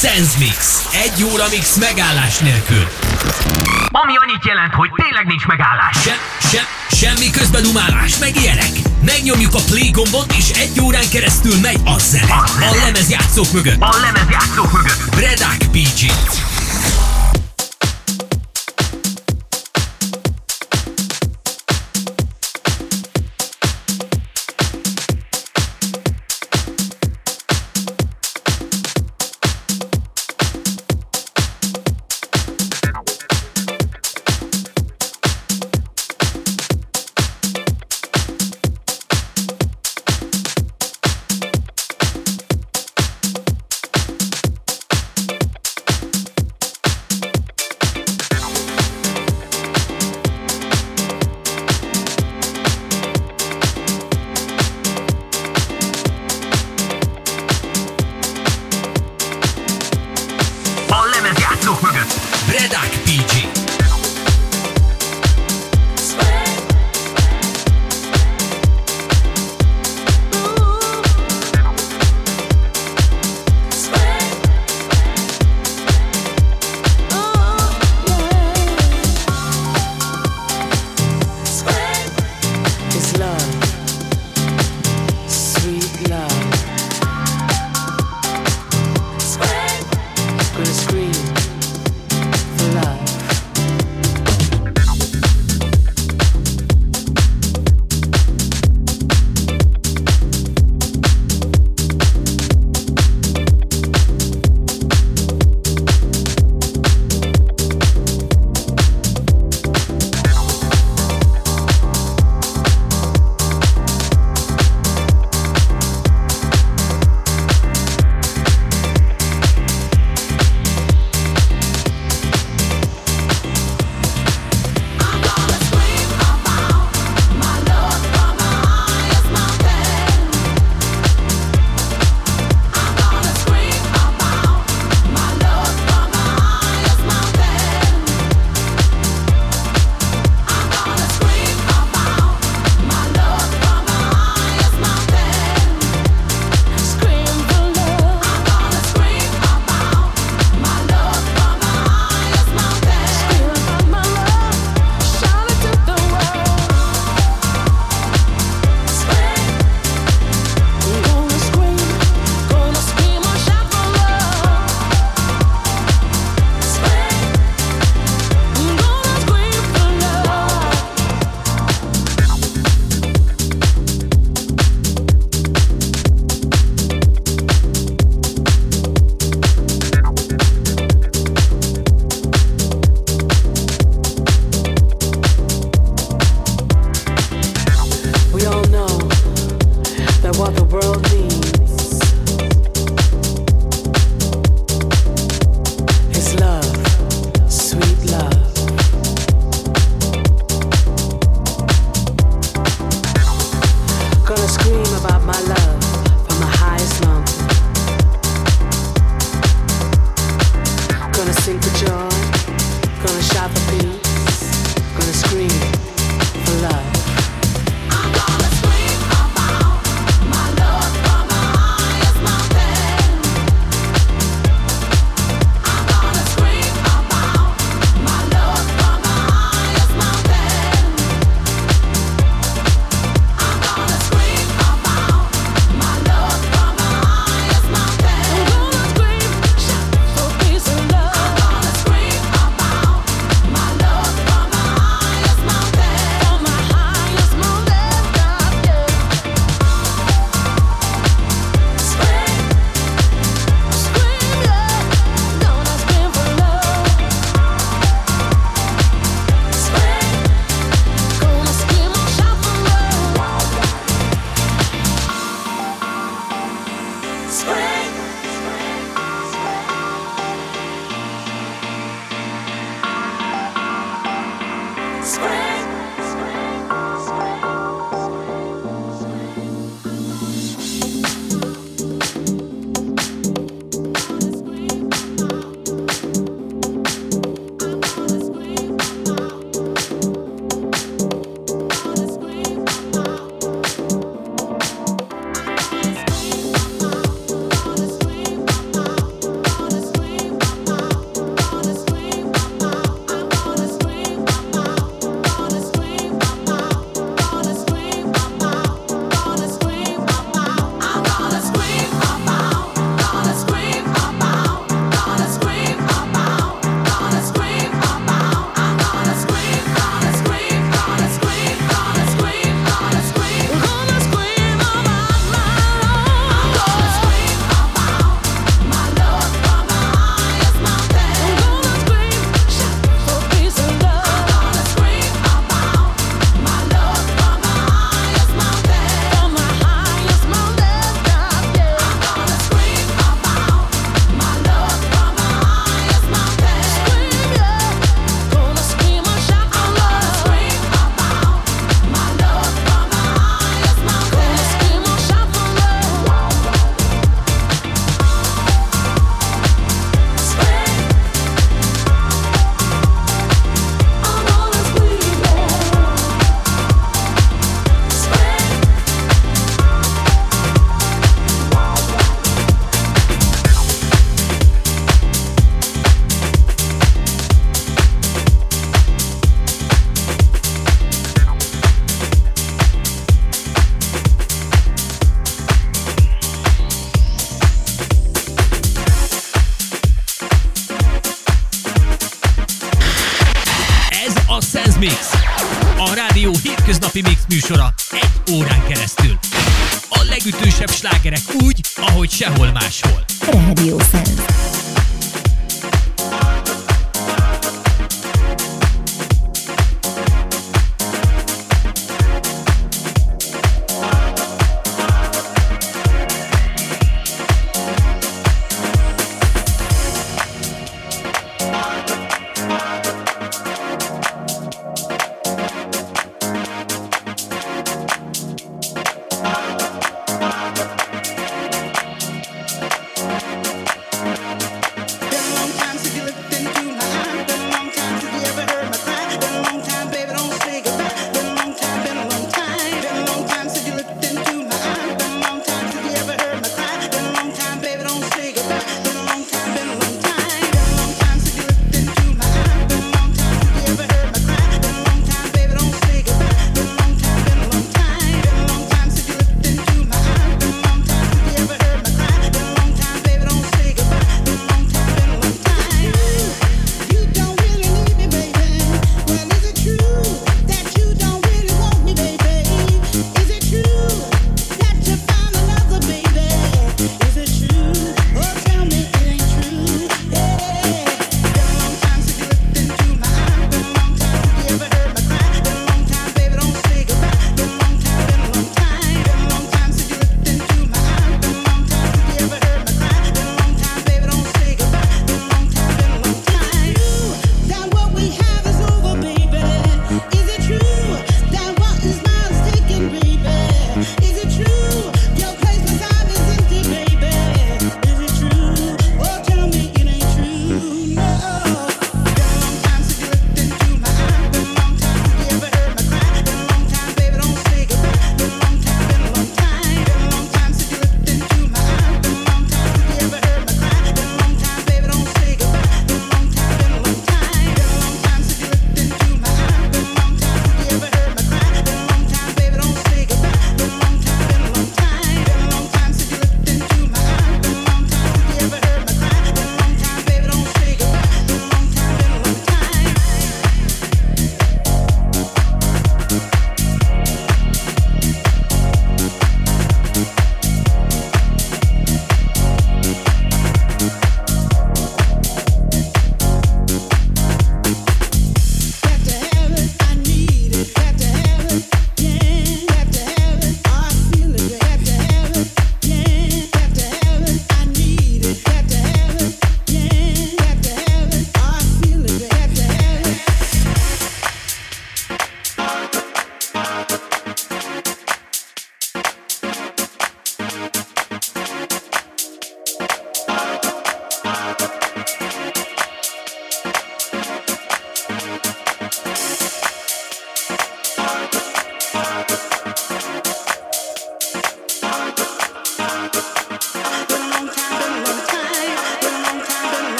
Sense Mix. Egy óra mix megállás nélkül. Ami annyit jelent, hogy tényleg nincs megállás. Se, se, semmi közbedumálás, meg ilyenek. Megnyomjuk a play gombot, és egy órán keresztül megy a zene. A. A lemezjátszók mögött. A lemezjátszók mögött. Bredák PG.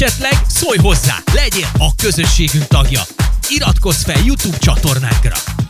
Esetleg szólj hozzá, legyél a közösségünk tagja. Iratkozz fel YouTube csatornánkra.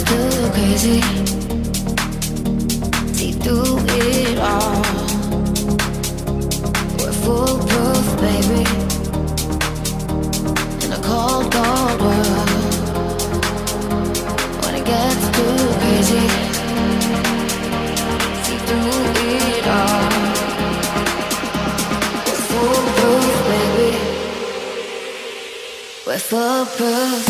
it's too crazy See through it all. We're foolproof, baby In a cold, cold world. When it gets too crazy See through it all. We're foolproof, baby. We're foolproof.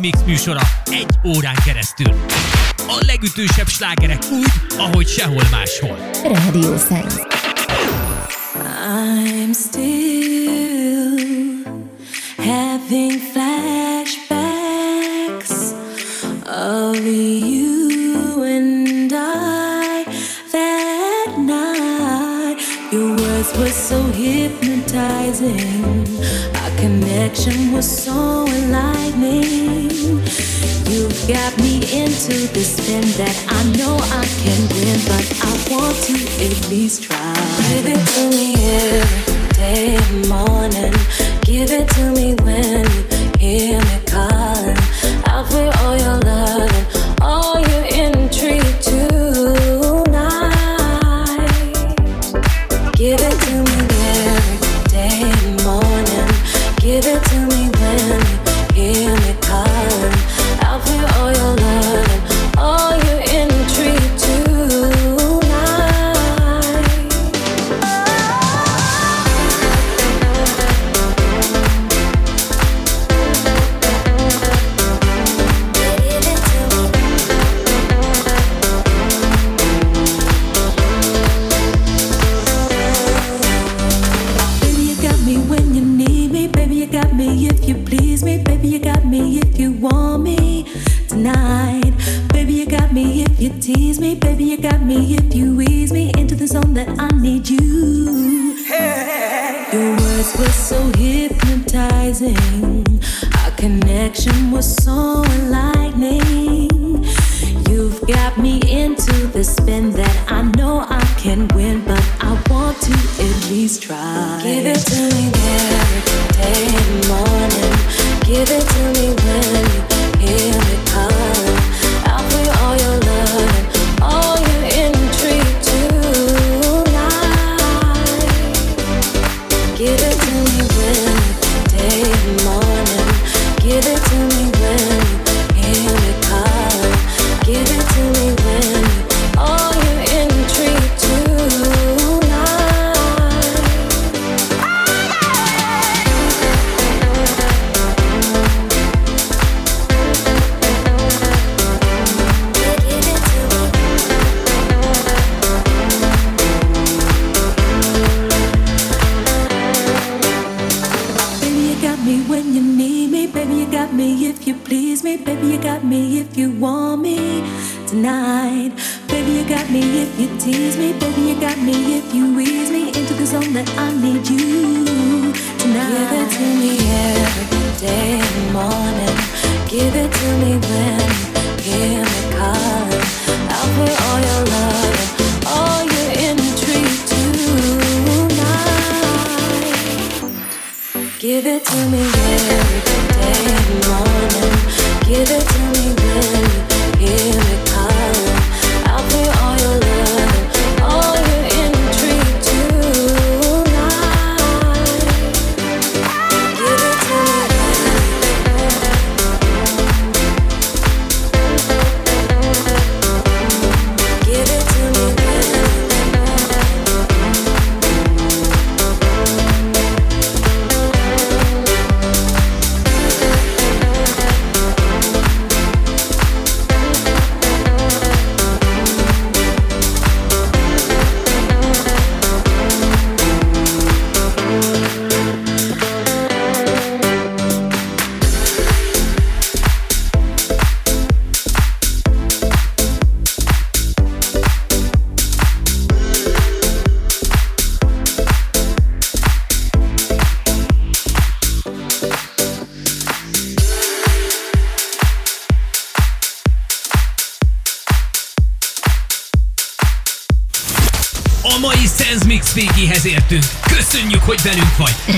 Mix műsora egy órán keresztül. A legütősebb slágerek úgy, ahogy sehol máshol. Radio Sense. I'm still having flashbacks of you and I that night. Your words were so hypnotizing. Connection was so enlightening. You've got me into this spin that I know I can win, but I want to at least try. Give it to me every day and morning. Give it to me when you hear me calling. I'll feel all your love and all your intrigue tonight. Give it to me me when you need me. Baby, you got me if you please me. Baby, you got me if you want me tonight. Baby, you got me if you tease me. Baby, you got me if you ease me into the zone that I need you tonight. Give it to me every day and morning. Give it to me when. Give me calling out for all your love. Give it to me every day morning. Give it to me hogy velünk vagy.